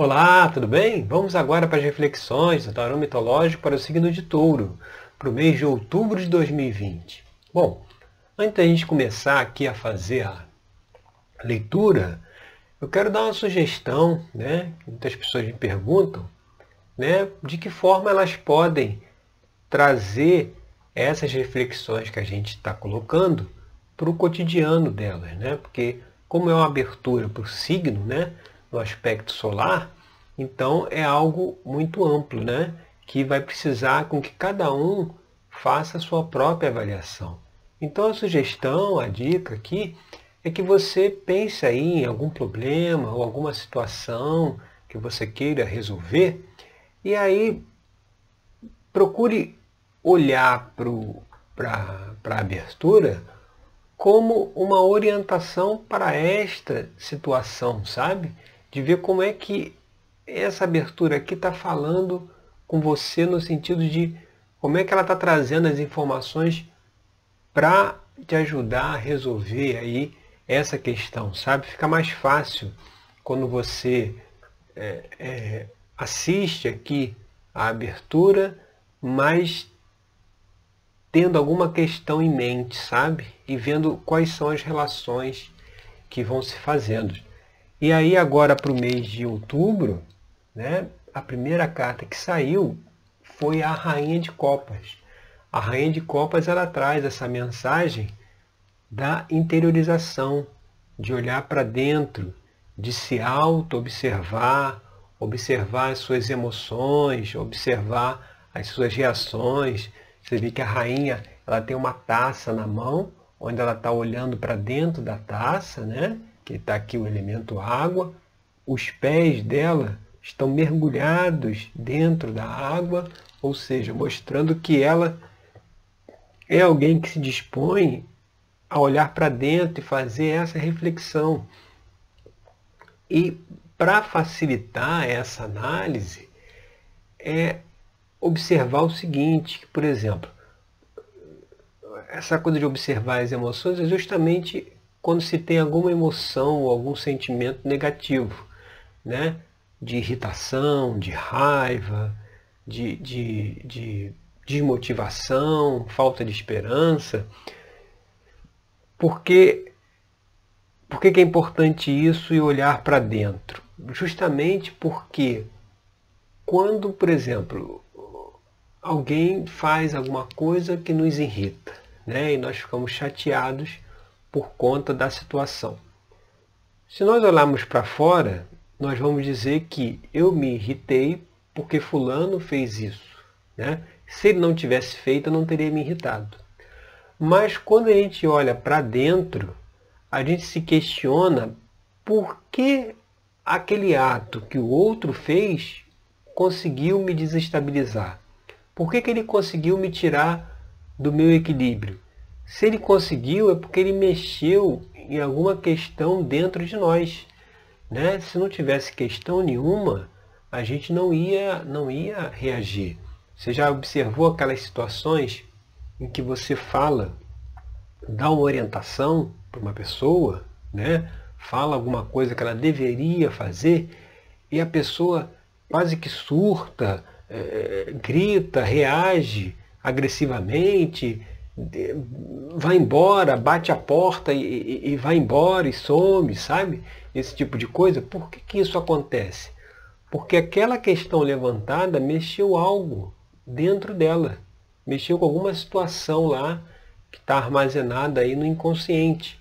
Olá, tudo bem? Vamos agora para as reflexões do tarô mitológico para o signo de touro, para o mês de outubro de 2020. Bom, antes da gente começar aqui a fazer a leitura, eu quero dar uma sugestão, né? Muitas pessoas me perguntam, né? De que forma elas podem trazer essas reflexões que a gente está colocando para o cotidiano delas, né? Porque como é uma abertura para o signo, né? No aspecto solar, então é algo muito amplo, né? que vai precisar com que cada um faça a sua própria avaliação. Então a sugestão, a dica aqui, é que você pense aí em algum problema ou alguma situação que você queira resolver e aí procure olhar para a abertura como uma orientação para esta situação, sabe? De ver como é que essa abertura aqui está falando com você no sentido de como é que ela está trazendo as informações para te ajudar a resolver aí essa questão, sabe? Fica mais fácil quando você é, é, assiste aqui a abertura, mas tendo alguma questão em mente, sabe? E vendo quais são as relações que vão se fazendo. E aí agora para o mês de outubro, né, a primeira carta que saiu foi a Rainha de Copas. A Rainha de Copas ela traz essa mensagem da interiorização, de olhar para dentro, de se auto-observar, observar as suas emoções, observar as suas reações. Você vê que a rainha ela tem uma taça na mão, onde ela está olhando para dentro da taça, né? Que está aqui o elemento água, os pés dela estão mergulhados dentro da água, ou seja, mostrando que ela é alguém que se dispõe a olhar para dentro e fazer essa reflexão. E para facilitar essa análise, é observar o seguinte, que, por exemplo, essa coisa de observar as emoções é justamente quando se tem alguma emoção ou algum sentimento negativo, né? de irritação, de raiva, de, de, de desmotivação, falta de esperança. Porque, por que é importante isso e olhar para dentro? Justamente porque quando, por exemplo, alguém faz alguma coisa que nos irrita, né? e nós ficamos chateados por conta da situação. Se nós olharmos para fora, nós vamos dizer que eu me irritei porque fulano fez isso. Né? Se ele não tivesse feito, eu não teria me irritado. Mas quando a gente olha para dentro, a gente se questiona por que aquele ato que o outro fez conseguiu me desestabilizar. Por que, que ele conseguiu me tirar do meu equilíbrio? Se ele conseguiu, é porque ele mexeu em alguma questão dentro de nós. Né? Se não tivesse questão nenhuma, a gente não ia, não ia reagir. Você já observou aquelas situações em que você fala, dá uma orientação para uma pessoa, né? fala alguma coisa que ela deveria fazer e a pessoa quase que surta, é, grita, reage agressivamente, vai embora, bate a porta e, e, e, vai embora e some, sabe? Esse tipo de coisa. Por que, que isso acontece? Porque aquela questão levantada mexeu algo dentro dela. Mexeu com alguma situação lá que está armazenada aí no inconsciente.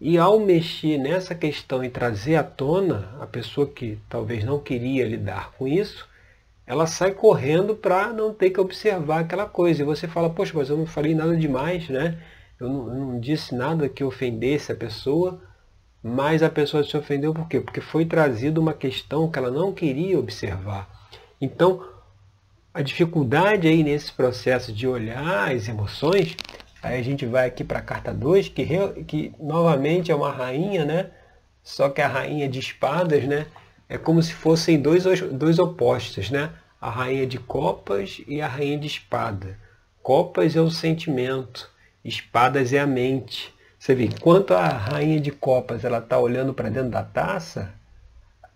E ao mexer nessa questão e trazer à tona a pessoa que talvez não queria lidar com isso, ela sai correndo para não ter que observar aquela coisa. E você fala, poxa, mas eu não falei nada demais, né? Eu não, não disse nada que ofendesse a pessoa, mas a pessoa se ofendeu por quê? Porque foi trazida uma questão que ela não queria observar. Então, a dificuldade aí nesse processo de olhar as emoções, aí a gente vai aqui para a carta 2, que, que novamente é uma rainha, né? Só que a rainha de espadas, né? É como se fossem dois, dois opostos, né? A rainha de copas e a rainha de espada. Copas é o sentimento, espadas é a mente. Você vê, enquanto a rainha de copas ela está olhando para dentro da taça,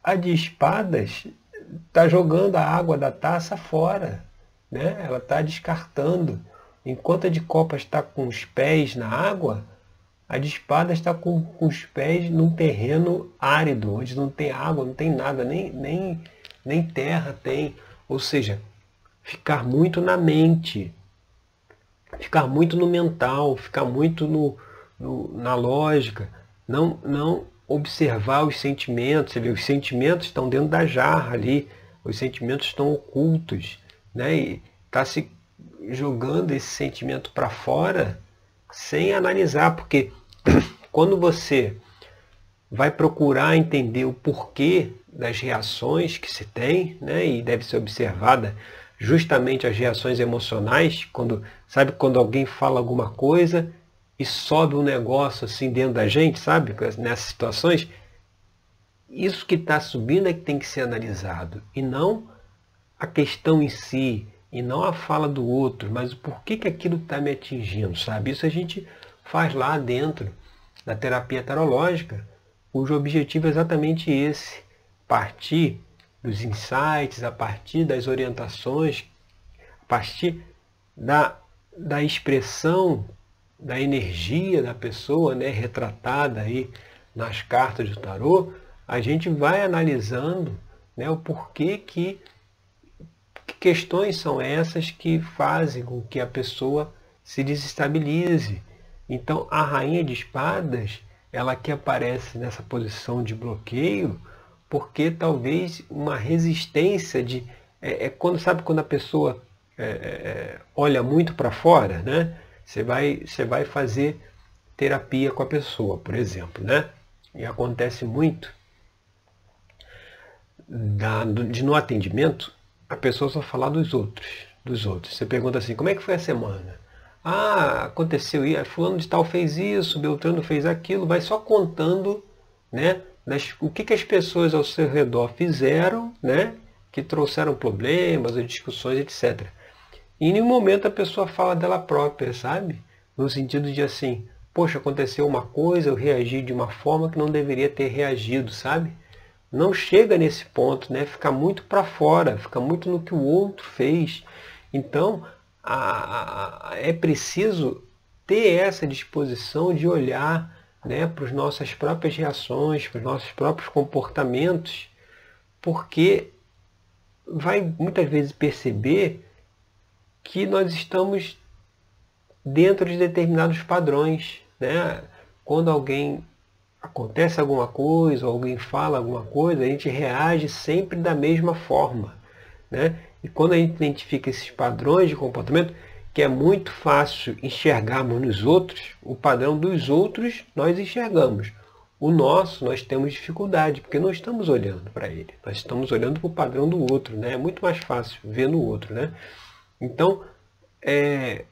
a de espadas está jogando a água da taça fora, né? ela está descartando. Enquanto a de copas está com os pés na água, a de espadas está com, com, os pés num terreno árido, onde não tem água, não tem nada, nem, nem, nem terra tem. Ou seja, ficar muito na mente, ficar muito no mental, ficar muito no, no, na lógica, não, não observar os sentimentos. Você vê, os sentimentos estão dentro da jarra ali, os sentimentos estão ocultos, né? E está se jogando esse sentimento para fora sem analisar, porque quando você vai procurar entender o porquê das reações que se tem, né, e deve ser observada justamente as reações emocionais, quando sabe quando alguém fala alguma coisa e sobe um negócio assim dentro da gente, sabe, nessas situações, isso que está subindo é que tem que ser analisado e não a questão em si, e não a fala do outro, mas o porquê que aquilo está me atingindo, sabe? Isso a gente faz lá dentro da terapia tarológica, cujo objetivo é exatamente esse, partir dos insights, a partir das orientações, a partir da, da expressão da energia da pessoa, né, retratada aí nas cartas do tarô, a gente vai analisando né, o porquê que que questões são essas que fazem com que a pessoa se desestabilize? Então, a rainha de espadas, ela que aparece nessa posição de bloqueio, porque talvez uma resistência de. É, é quando sabe quando a pessoa é, é, é olha muito para fora, né? Você vai, você vai fazer terapia com a pessoa, por exemplo, né? E acontece muito da, de no atendimento a pessoa só falar dos outros, dos outros. Você pergunta assim, como é que foi a semana? Ah, aconteceu isso, fulano de tal fez isso, Beltrano fez aquilo, vai só contando, né, das, o que, que as pessoas ao seu redor fizeram, né, que trouxeram problemas, discussões, etc. E em nenhum momento a pessoa fala dela própria, sabe? No sentido de assim, poxa, aconteceu uma coisa, eu reagi de uma forma que não deveria ter reagido, sabe? não chega nesse ponto, né? Fica muito para fora, fica muito no que o outro fez. Então, a, a, é preciso ter essa disposição de olhar né, para as nossas próprias reações, para os nossos próprios comportamentos, porque vai muitas vezes perceber que nós estamos dentro de determinados padrões. Né? Quando alguém acontece alguma coisa, alguém fala alguma coisa, a gente reage sempre da mesma forma. Né? E quando a gente identifica esses padrões de comportamento, que é muito fácil enxergarmos nos outros, o padrão dos outros nós enxergamos. O nosso nós temos dificuldade, porque não estamos olhando para ele. Nós estamos olhando para o padrão do outro. Né? É muito mais fácil ver no outro. Né? Então, é,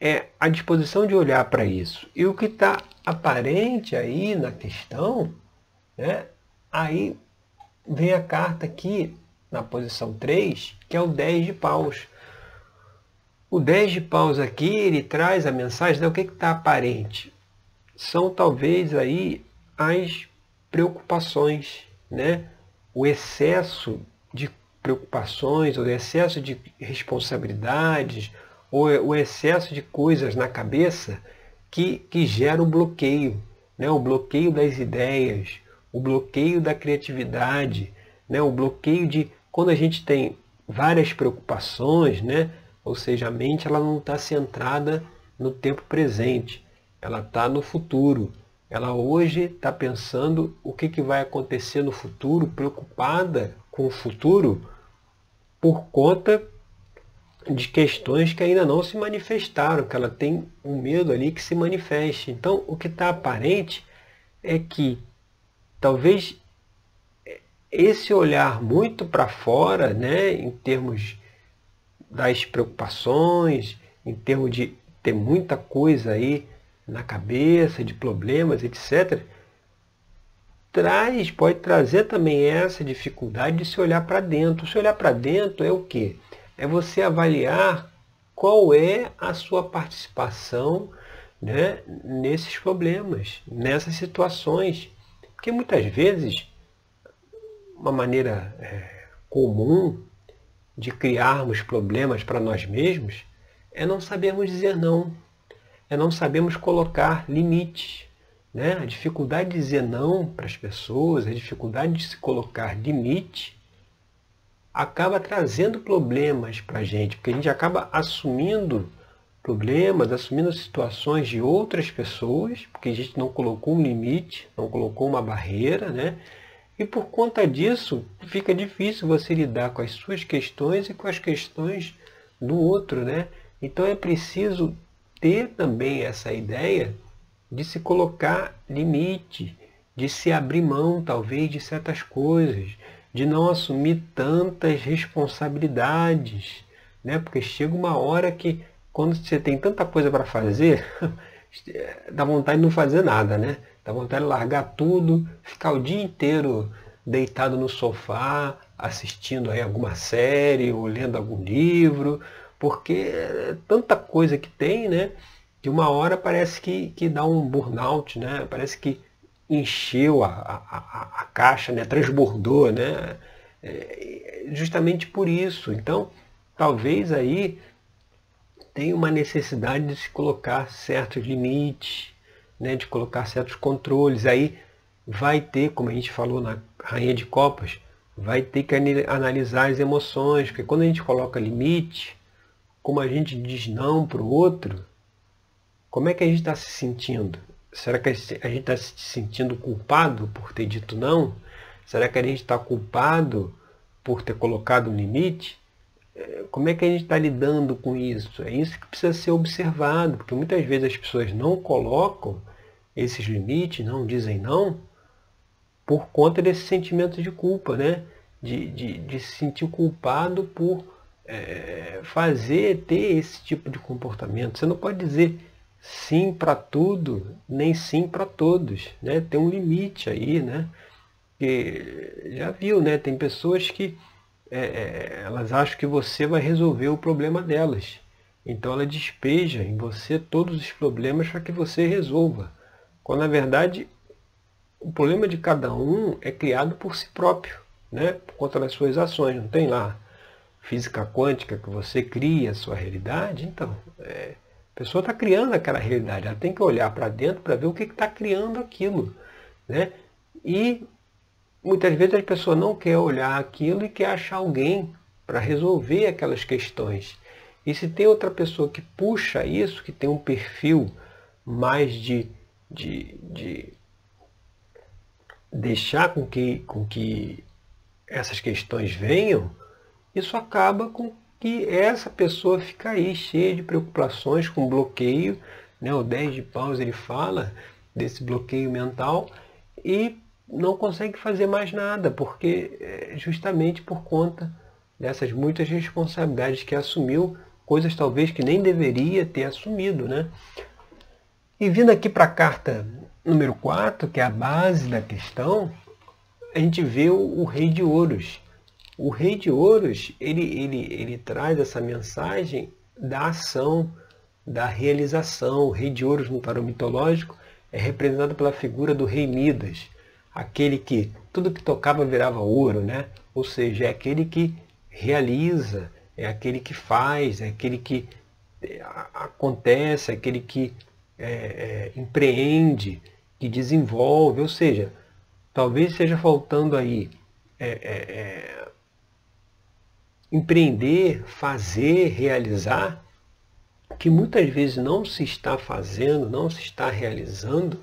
é a disposição de olhar para isso. E o que está aparente aí na questão, né, aí vem a carta aqui na posição 3, que é o 10 de paus. O 10 de paus aqui, ele traz a mensagem, né, o que está aparente? São talvez aí as preocupações, né? o excesso de preocupações, o excesso de responsabilidades, ou o excesso de coisas na cabeça que, que gera o bloqueio, né? o bloqueio das ideias, o bloqueio da criatividade, né? o bloqueio de quando a gente tem várias preocupações, né? ou seja, a mente ela não está centrada no tempo presente, ela está no futuro. Ela hoje está pensando o que, que vai acontecer no futuro, preocupada com o futuro por conta de questões que ainda não se manifestaram, que ela tem um medo ali que se manifeste. Então, o que está aparente é que talvez esse olhar muito para fora, né, em termos das preocupações, em termos de ter muita coisa aí na cabeça, de problemas, etc., traz, pode trazer também essa dificuldade de se olhar para dentro. Se olhar para dentro é o quê? é você avaliar qual é a sua participação né, nesses problemas, nessas situações. Porque muitas vezes uma maneira é, comum de criarmos problemas para nós mesmos é não sabermos dizer não, é não sabermos colocar limites. Né? A dificuldade de dizer não para as pessoas, a dificuldade de se colocar limite, acaba trazendo problemas para a gente, porque a gente acaba assumindo problemas, assumindo situações de outras pessoas, porque a gente não colocou um limite, não colocou uma barreira, né? E por conta disso, fica difícil você lidar com as suas questões e com as questões do outro, né? Então é preciso ter também essa ideia de se colocar limite, de se abrir mão talvez de certas coisas, de não assumir tantas responsabilidades, né? Porque chega uma hora que quando você tem tanta coisa para fazer, dá vontade de não fazer nada, né? Dá vontade de largar tudo, ficar o dia inteiro deitado no sofá, assistindo aí alguma série ou lendo algum livro, porque é tanta coisa que tem, né? Que uma hora parece que, que dá um burnout, né? Parece que encheu a, a, a caixa, né? transbordou, né? É, justamente por isso. Então, talvez aí tenha uma necessidade de se colocar certos limites, né? de colocar certos controles. Aí vai ter, como a gente falou na Rainha de Copas, vai ter que analisar as emoções, porque quando a gente coloca limite, como a gente diz não para o outro, como é que a gente está se sentindo? Será que a gente está se sentindo culpado por ter dito não? Será que a gente está culpado por ter colocado um limite? É, como é que a gente está lidando com isso? É isso que precisa ser observado, porque muitas vezes as pessoas não colocam esses limites, não dizem não, por conta desse sentimento de culpa, né? De, de, de se sentir culpado por é, fazer, ter esse tipo de comportamento. Você não pode dizer sim para tudo, nem sim para todos. Né? Tem um limite aí, né? Já viu, né? Tem pessoas que é, é, elas acham que você vai resolver o problema delas. Então ela despeja em você todos os problemas para que você resolva. Quando na verdade o problema de cada um é criado por si próprio, né? por conta das suas ações. Não tem lá física quântica que você cria a sua realidade? Então, é, a pessoa está criando aquela realidade, ela tem que olhar para dentro para ver o que está criando aquilo. Né? E muitas vezes a pessoa não quer olhar aquilo e quer achar alguém para resolver aquelas questões. E se tem outra pessoa que puxa isso, que tem um perfil mais de, de, de deixar com que, com que essas questões venham, isso acaba com que essa pessoa fica aí cheia de preocupações, com bloqueio. Né? O 10 de paus ele fala desse bloqueio mental e não consegue fazer mais nada, porque é justamente por conta dessas muitas responsabilidades que assumiu, coisas talvez que nem deveria ter assumido. Né? E vindo aqui para a carta número 4, que é a base da questão, a gente vê o, o rei de ouros. O rei de ouros, ele, ele, ele traz essa mensagem da ação, da realização. O rei de ouros no tarô mitológico é representado pela figura do rei Midas, aquele que tudo que tocava virava ouro, né? Ou seja, é aquele que realiza, é aquele que faz, é aquele que é, acontece, é aquele que é, é, empreende, que desenvolve, ou seja, talvez seja faltando aí é, é, é, empreender, fazer, realizar, que muitas vezes não se está fazendo, não se está realizando,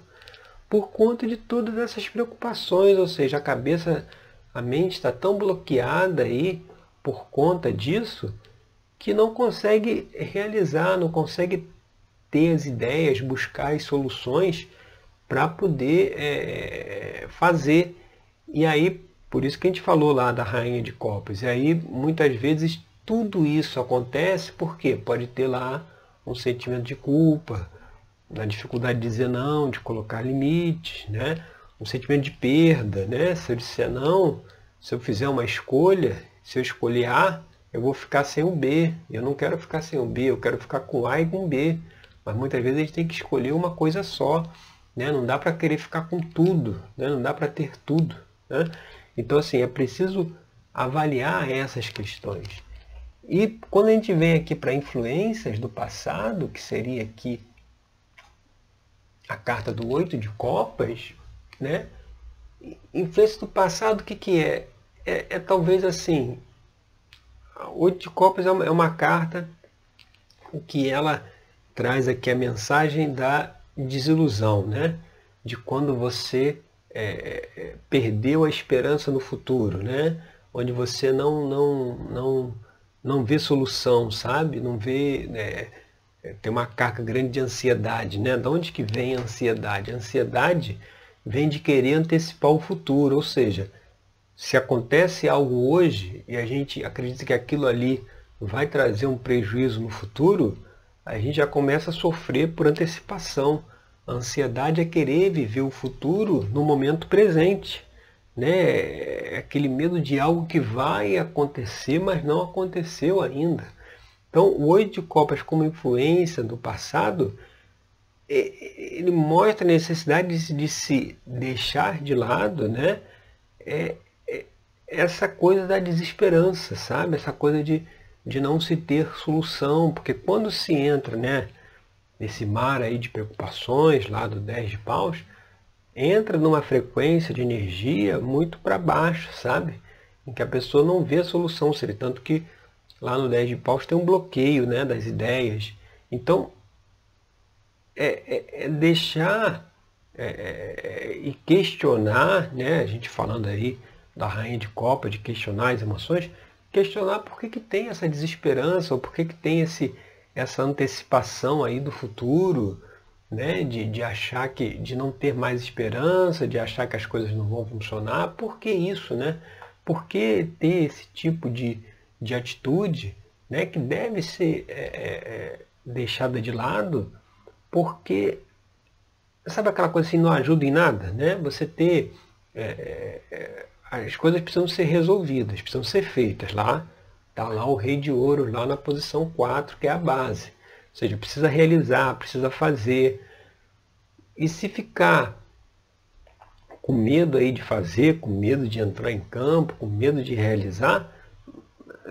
por conta de todas essas preocupações, ou seja, a cabeça, a mente está tão bloqueada aí por conta disso, que não consegue realizar, não consegue ter as ideias, buscar as soluções para poder é, fazer. E aí, por isso que a gente falou lá da rainha de copas. E aí, muitas vezes, tudo isso acontece porque pode ter lá um sentimento de culpa, na dificuldade de dizer não, de colocar limites, né? um sentimento de perda. Né? Se eu disser não, se eu fizer uma escolha, se eu escolher A, eu vou ficar sem o B. Eu não quero ficar sem o B, eu quero ficar com A e com B. Mas muitas vezes a gente tem que escolher uma coisa só. Né? Não dá para querer ficar com tudo, né? não dá para ter tudo. Né? Então, assim, é preciso avaliar essas questões. E quando a gente vem aqui para influências do passado, que seria aqui a carta do oito de copas, né? Influência do passado, o que, que é? é? É talvez assim, oito de copas é uma, é uma carta que ela traz aqui a mensagem da desilusão, né? De quando você é, é, perdeu a esperança no futuro, né? Onde você não, não, não, não vê solução, sabe? Não vê. Né? Tem uma carga grande de ansiedade, né? De onde que vem a ansiedade? A ansiedade vem de querer antecipar o futuro, ou seja, se acontece algo hoje e a gente acredita que aquilo ali vai trazer um prejuízo no futuro, a gente já começa a sofrer por antecipação. A ansiedade é querer viver o futuro no momento presente. Né? É aquele medo de algo que vai acontecer, mas não aconteceu ainda. Então, o oito de copas como influência do passado, ele mostra a necessidade de se deixar de lado né? É, é essa coisa da desesperança, sabe? Essa coisa de de não se ter solução, porque quando se entra né, nesse mar aí de preocupações lá do 10 de paus, entra numa frequência de energia muito para baixo, sabe? Em que a pessoa não vê a solução, seria tanto que lá no 10 de paus tem um bloqueio né, das ideias. Então, é, é, é deixar é, é, e questionar, né, a gente falando aí da rainha de copa, de questionar as emoções, questionar por que, que tem essa desesperança, ou por que, que tem esse, essa antecipação aí do futuro, né? de, de achar que, de não ter mais esperança, de achar que as coisas não vão funcionar. Por que isso? Né? Por que ter esse tipo de, de atitude né? que deve ser é, é, é deixada de lado? Porque, sabe aquela coisa assim, não ajuda em nada? Né? Você ter é, é, é as coisas precisam ser resolvidas, precisam ser feitas. Lá está lá o rei de ouro, lá na posição 4, que é a base. Ou seja, precisa realizar, precisa fazer. E se ficar com medo aí de fazer, com medo de entrar em campo, com medo de realizar,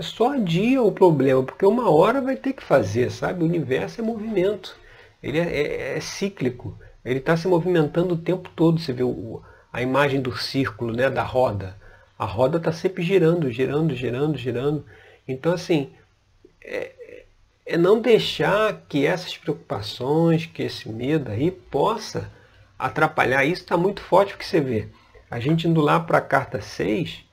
só adia o problema, porque uma hora vai ter que fazer, sabe? O universo é movimento, ele é, é, é cíclico, ele está se movimentando o tempo todo. Você vê o, a imagem do círculo, né, da roda. A roda está sempre girando, girando, girando, girando. Então, assim, é, é não deixar que essas preocupações, que esse medo aí possa atrapalhar. Isso está muito forte o que você vê. A gente indo lá para a carta 6,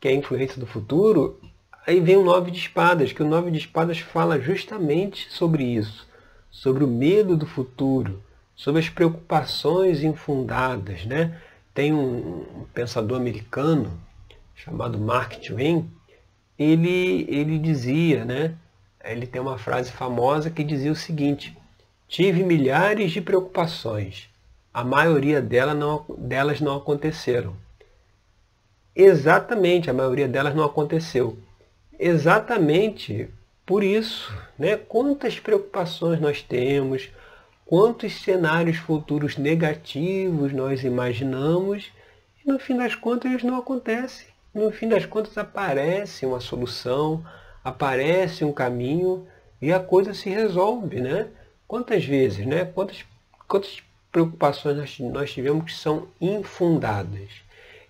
que é a influência do futuro, aí vem o nove de espadas, que o nove de espadas fala justamente sobre isso, sobre o medo do futuro, sobre as preocupações infundadas, né? Tem um pensador americano chamado Mark Twain, ele, ele dizia, né? Ele tem uma frase famosa que dizia o seguinte: Tive milhares de preocupações, a maioria delas não, delas não aconteceram. Exatamente, a maioria delas não aconteceu. Exatamente por isso, né? Quantas preocupações nós temos, quantos cenários futuros negativos nós imaginamos e no fim das contas eles não acontecem. No fim das contas aparece uma solução, aparece um caminho e a coisa se resolve, né? Quantas vezes, né? Quantas, quantas preocupações nós, nós tivemos que são infundadas.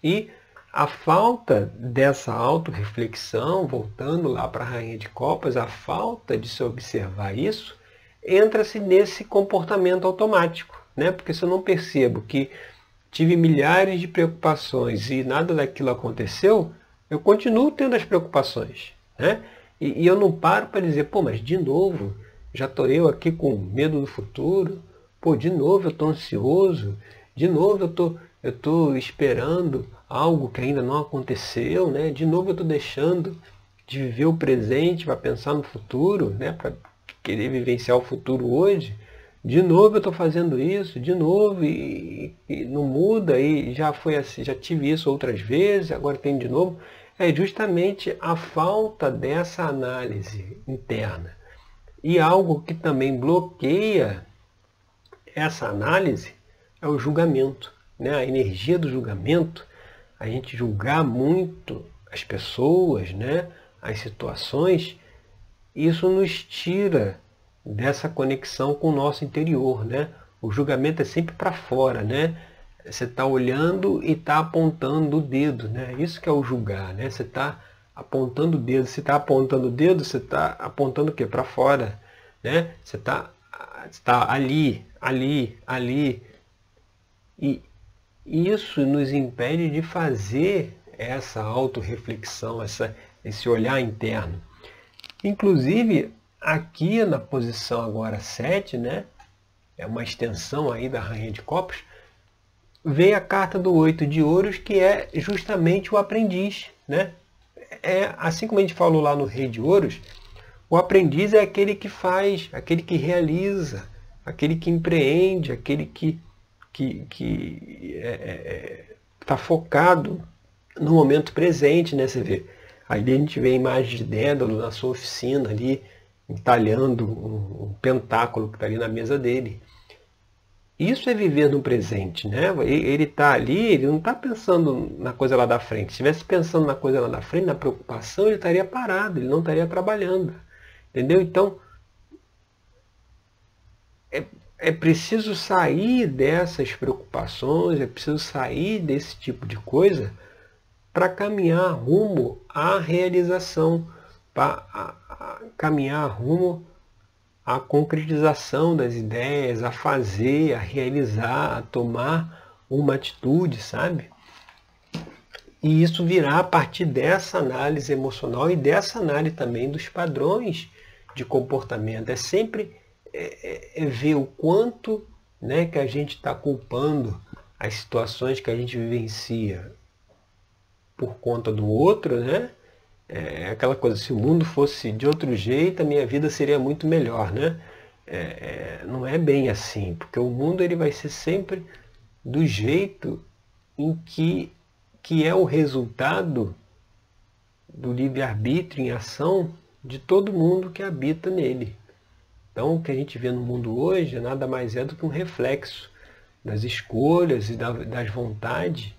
E a falta dessa autorreflexão, voltando lá para a Rainha de Copas, a falta de se observar isso, entra-se nesse comportamento automático, né? Porque se eu não percebo que tive milhares de preocupações e nada daquilo aconteceu, eu continuo tendo as preocupações, né? E, e eu não paro para dizer, pô, mas de novo, já estou eu aqui com medo do futuro, pô, de novo eu estou ansioso, de novo eu tô, tô esperando algo que ainda não aconteceu, né? De novo eu estou deixando de viver o presente para pensar no futuro, né? Para querer vivenciar o futuro hoje, de novo eu estou fazendo isso, de novo, e, e, não muda, e já foi assim, já tive isso outras vezes, agora tem de novo. É justamente a falta dessa análise interna. E algo que também bloqueia essa análise é o julgamento. Né? A energia do julgamento, a gente julgar muito as pessoas, né, as situações, isso nos tira dessa conexão com o nosso interior, né? O julgamento é sempre para fora, né? Você está olhando e está apontando o dedo, né? Isso que é o julgar, né? Você está apontando o dedo. Se está apontando o dedo, você está apontando o quê? Para fora, né? Você está tá ali, ali, ali. E isso nos impede de fazer essa autorreflexão, essa, esse olhar interno. Inclusive, aqui na posição agora 7, né? É uma extensão aí da Rainha de Copas vem a carta do oito de ouros, que é justamente o aprendiz. Né? É, assim como a gente falou lá no Rei de Ouros, o aprendiz é aquele que faz, aquele que realiza, aquele que empreende, aquele que que que está é, é, tá focado no momento presente, né? Você vê. Aí a gente vê a imagem de Dédalo na sua oficina ali, entalhando um, um pentáculo que está ali na mesa dele. Isso é viver no presente, né? Ele está ali, ele não está pensando na coisa lá da frente. Se estivesse pensando na coisa lá da frente, na preocupação, ele estaria parado, ele não estaria trabalhando. Entendeu? Então, é, é preciso sair dessas preocupações, é preciso sair desse tipo de coisa para caminhar rumo à realização, para caminhar rumo a concretização das ideias, a fazer, a realizar, a tomar uma atitude, sabe? E isso virá a partir dessa análise emocional e dessa análise também dos padrões de comportamento. É sempre é, é, é ver o quanto né, que a gente está culpando as situações que a gente vivencia por conta do outro, né? É aquela coisa, se o mundo fosse de outro jeito, a minha vida seria muito melhor, né? É, é, não é bem assim, porque o mundo ele vai ser sempre do jeito em que, que é o resultado do livre-arbítrio em ação de todo mundo que habita nele. Então, o que a gente vê no mundo hoje nada mais é do que um reflexo das escolhas e das vontades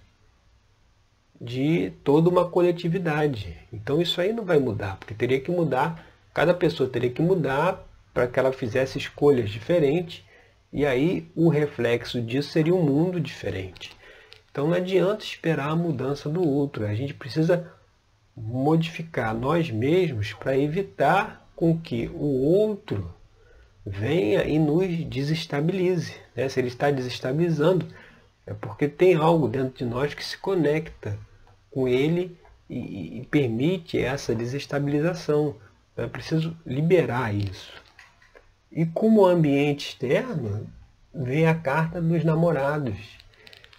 de toda uma coletividade. Então isso aí não vai mudar, porque teria que mudar, cada pessoa teria que mudar para que ela fizesse escolhas diferentes, e aí o reflexo disso seria um mundo diferente. Então não adianta esperar a mudança do outro, a gente precisa modificar nós mesmos para evitar com que o outro venha e nos desestabilize. Né? Se ele está desestabilizando, é porque tem algo dentro de nós que se conecta com ele e, e permite essa desestabilização. É preciso liberar isso. E como ambiente externo, vem a carta dos namorados,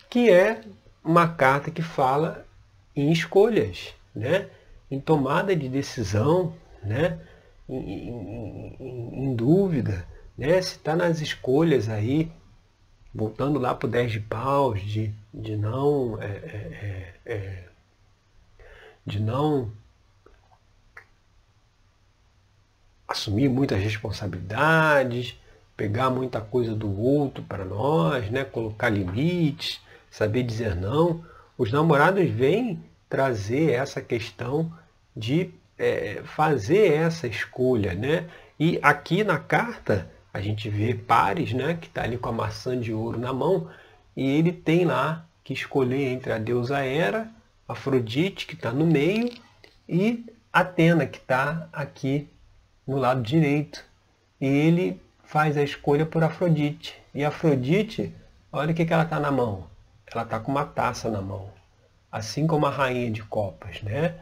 que é uma carta que fala em escolhas, né? em tomada de decisão, né? em, em, em, em dúvida. Né? Se está nas escolhas aí voltando lá para o 10 de paus, de, de não. É, é, é, é, de não assumir muitas responsabilidades, pegar muita coisa do outro para nós, né? colocar limites, saber dizer não. Os namorados vêm trazer essa questão de é, fazer essa escolha. Né? E aqui na carta a gente vê Pares, né, que está ali com a maçã de ouro na mão, e ele tem lá que escolher entre a deusa Hera, Afrodite, que está no meio, e Atena, que está aqui no lado direito. E ele faz a escolha por Afrodite. E Afrodite, olha o que, que ela está na mão. Ela está com uma taça na mão. Assim como a rainha de copas. Né?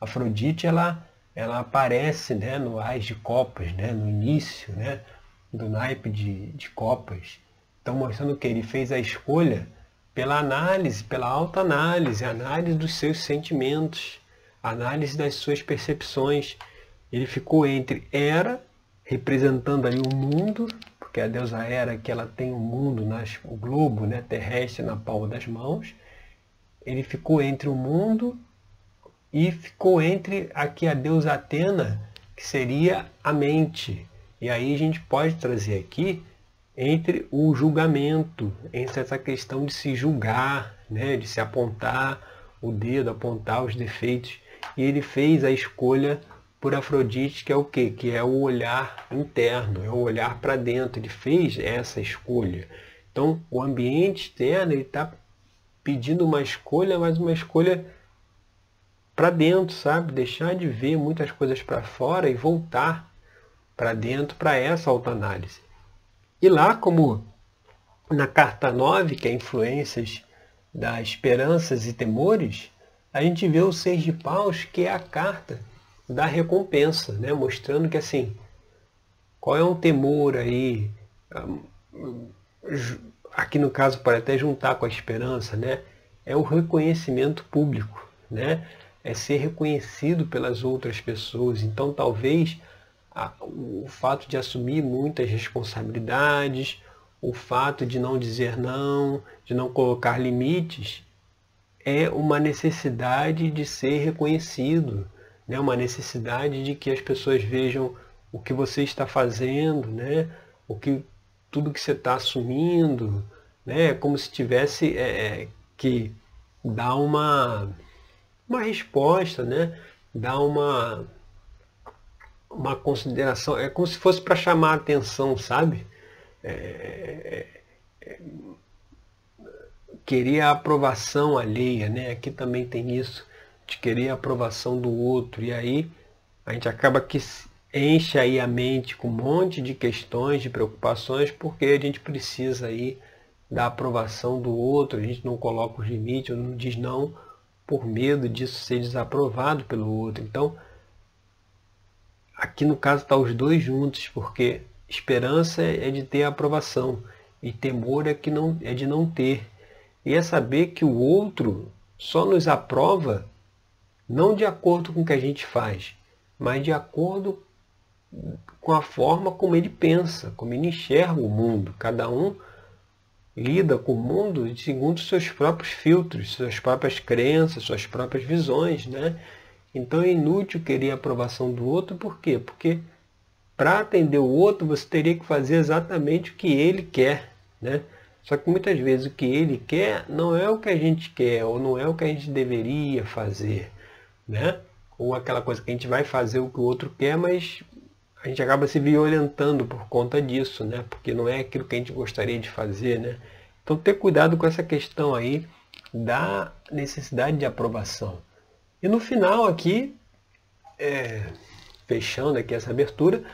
Afrodite ela, ela aparece né, no Ais de Copas, né, no início. Né? Do naipe de, de copas. Então mostrando que ele fez a escolha pela análise, pela autoanálise, análise dos seus sentimentos, análise das suas percepções. Ele ficou entre Era, representando ali o mundo, porque a deusa Era que ela tem o mundo, nas, o globo né, terrestre na palma das mãos. Ele ficou entre o mundo e ficou entre aqui a deusa Atena, que seria a mente, e aí a gente pode trazer aqui entre o julgamento, entre essa questão de se julgar, né, de se apontar o dedo, apontar os defeitos. E ele fez a escolha por Afrodite, que é o quê? Que é o olhar interno, é o olhar para dentro. Ele fez essa escolha. Então, o ambiente externo está pedindo uma escolha, mas uma escolha para dentro, sabe? Deixar de ver muitas coisas para fora e voltar para dentro para essa autoanálise. E lá, como na carta 9, que é influências das esperanças e temores, a gente vê o seis de paus, que é a carta da recompensa, né? mostrando que assim, qual é um temor aí, aqui no caso pode até juntar com a esperança, né? é o reconhecimento público, né? é ser reconhecido pelas outras pessoas. Então talvez o fato de assumir muitas responsabilidades, o fato de não dizer não, de não colocar limites, é uma necessidade de ser reconhecido, né? uma necessidade de que as pessoas vejam o que você está fazendo, né? o que, tudo que você está assumindo, né? como se tivesse é, é, que dar uma, uma resposta, né? dar uma, uma consideração, é como se fosse para chamar a atenção, sabe? É, é, querer a aprovação alheia, né? Aqui também tem isso, de querer a aprovação do outro. E aí a gente acaba que enche aí a mente com um monte de questões, de preocupações, porque a gente precisa aí da aprovação do outro, a gente não coloca os limites, não diz não por medo disso ser desaprovado pelo outro. Então, aqui no caso está os dois juntos, porque Esperança é de ter aprovação e temor é, que não, é de não ter. E é saber que o outro só nos aprova não de acordo com o que a gente faz, mas de acordo com a forma como ele pensa, como ele enxerga o mundo. Cada um lida com o mundo segundo seus próprios filtros, suas próprias crenças, suas próprias visões, né? Então é inútil querer a aprovação do outro, por quê? Porque para atender o outro, você teria que fazer exatamente o que ele quer. Né? Só que muitas vezes o que ele quer não é o que a gente quer, ou não é o que a gente deveria fazer. Né? Ou aquela coisa que a gente vai fazer o que o outro quer, mas a gente acaba se violentando por conta disso, né? porque não é aquilo que a gente gostaria de fazer. Né? Então ter cuidado com essa questão aí da necessidade de aprovação. E no final aqui, é, fechando aqui essa abertura,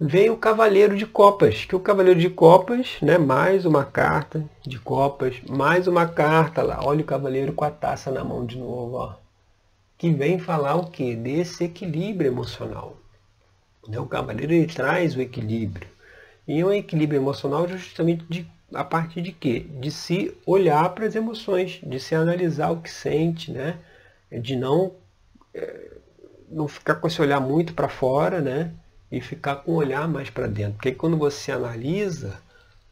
vem o Cavaleiro de Copas, que o Cavaleiro de Copas, né, mais uma carta de Copas, mais uma carta lá, olha o Cavaleiro com a taça na mão de novo, ó, que vem falar o que? Desse equilíbrio emocional. Né, o Cavaleiro ele traz o equilíbrio. E um equilíbrio emocional justamente de, a partir de quê? De se olhar para as emoções, de se analisar o que sente, né? De não, é, não ficar com esse olhar muito para fora, né? e ficar com o olhar mais para dentro. Porque quando você analisa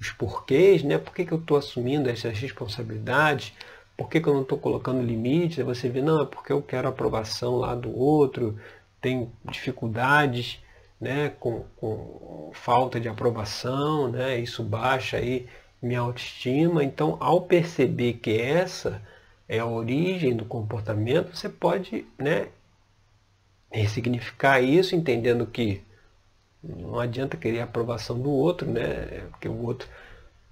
os porquês, né? por que, que eu estou assumindo essas responsabilidades, por que, que eu não estou colocando limites, você vê, não, é porque eu quero aprovação lá do outro, tenho dificuldades né, com, com falta de aprovação, né, isso baixa aí minha autoestima. Então, ao perceber que essa é a origem do comportamento, você pode né, ressignificar isso, entendendo que não adianta querer a aprovação do outro, né? Porque o outro.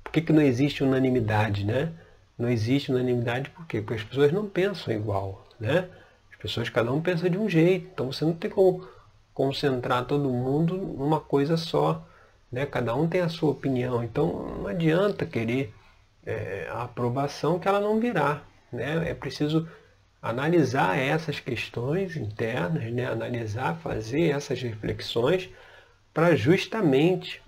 Por que, que não existe unanimidade, né? Não existe unanimidade por quê? Porque as pessoas não pensam igual, né? As pessoas, cada um pensa de um jeito. Então você não tem como concentrar todo mundo numa coisa só. Né? Cada um tem a sua opinião. Então não adianta querer é, a aprovação que ela não virá. Né? É preciso analisar essas questões internas, né? analisar, fazer essas reflexões para justamente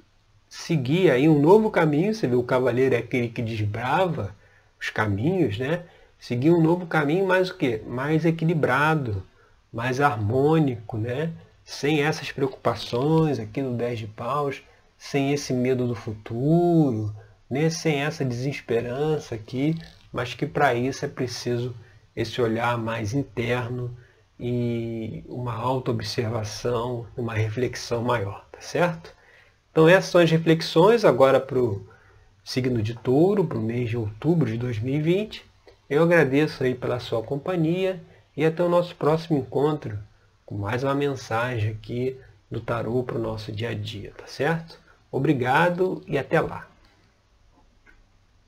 seguir aí um novo caminho. Você vê, o cavaleiro é aquele que desbrava os caminhos, né? Seguir um novo caminho mais o quê? Mais equilibrado, mais harmônico, né? Sem essas preocupações aqui no 10 de paus, sem esse medo do futuro, né? sem essa desesperança aqui, mas que para isso é preciso esse olhar mais interno e uma autoobservação, uma reflexão maior tá certo? Então essas são as reflexões agora para o signo de touro, para o mês de outubro de 2020. Eu agradeço aí pela sua companhia e até o nosso próximo encontro com mais uma mensagem aqui do tarô para o nosso dia a dia, tá certo? Obrigado e até lá.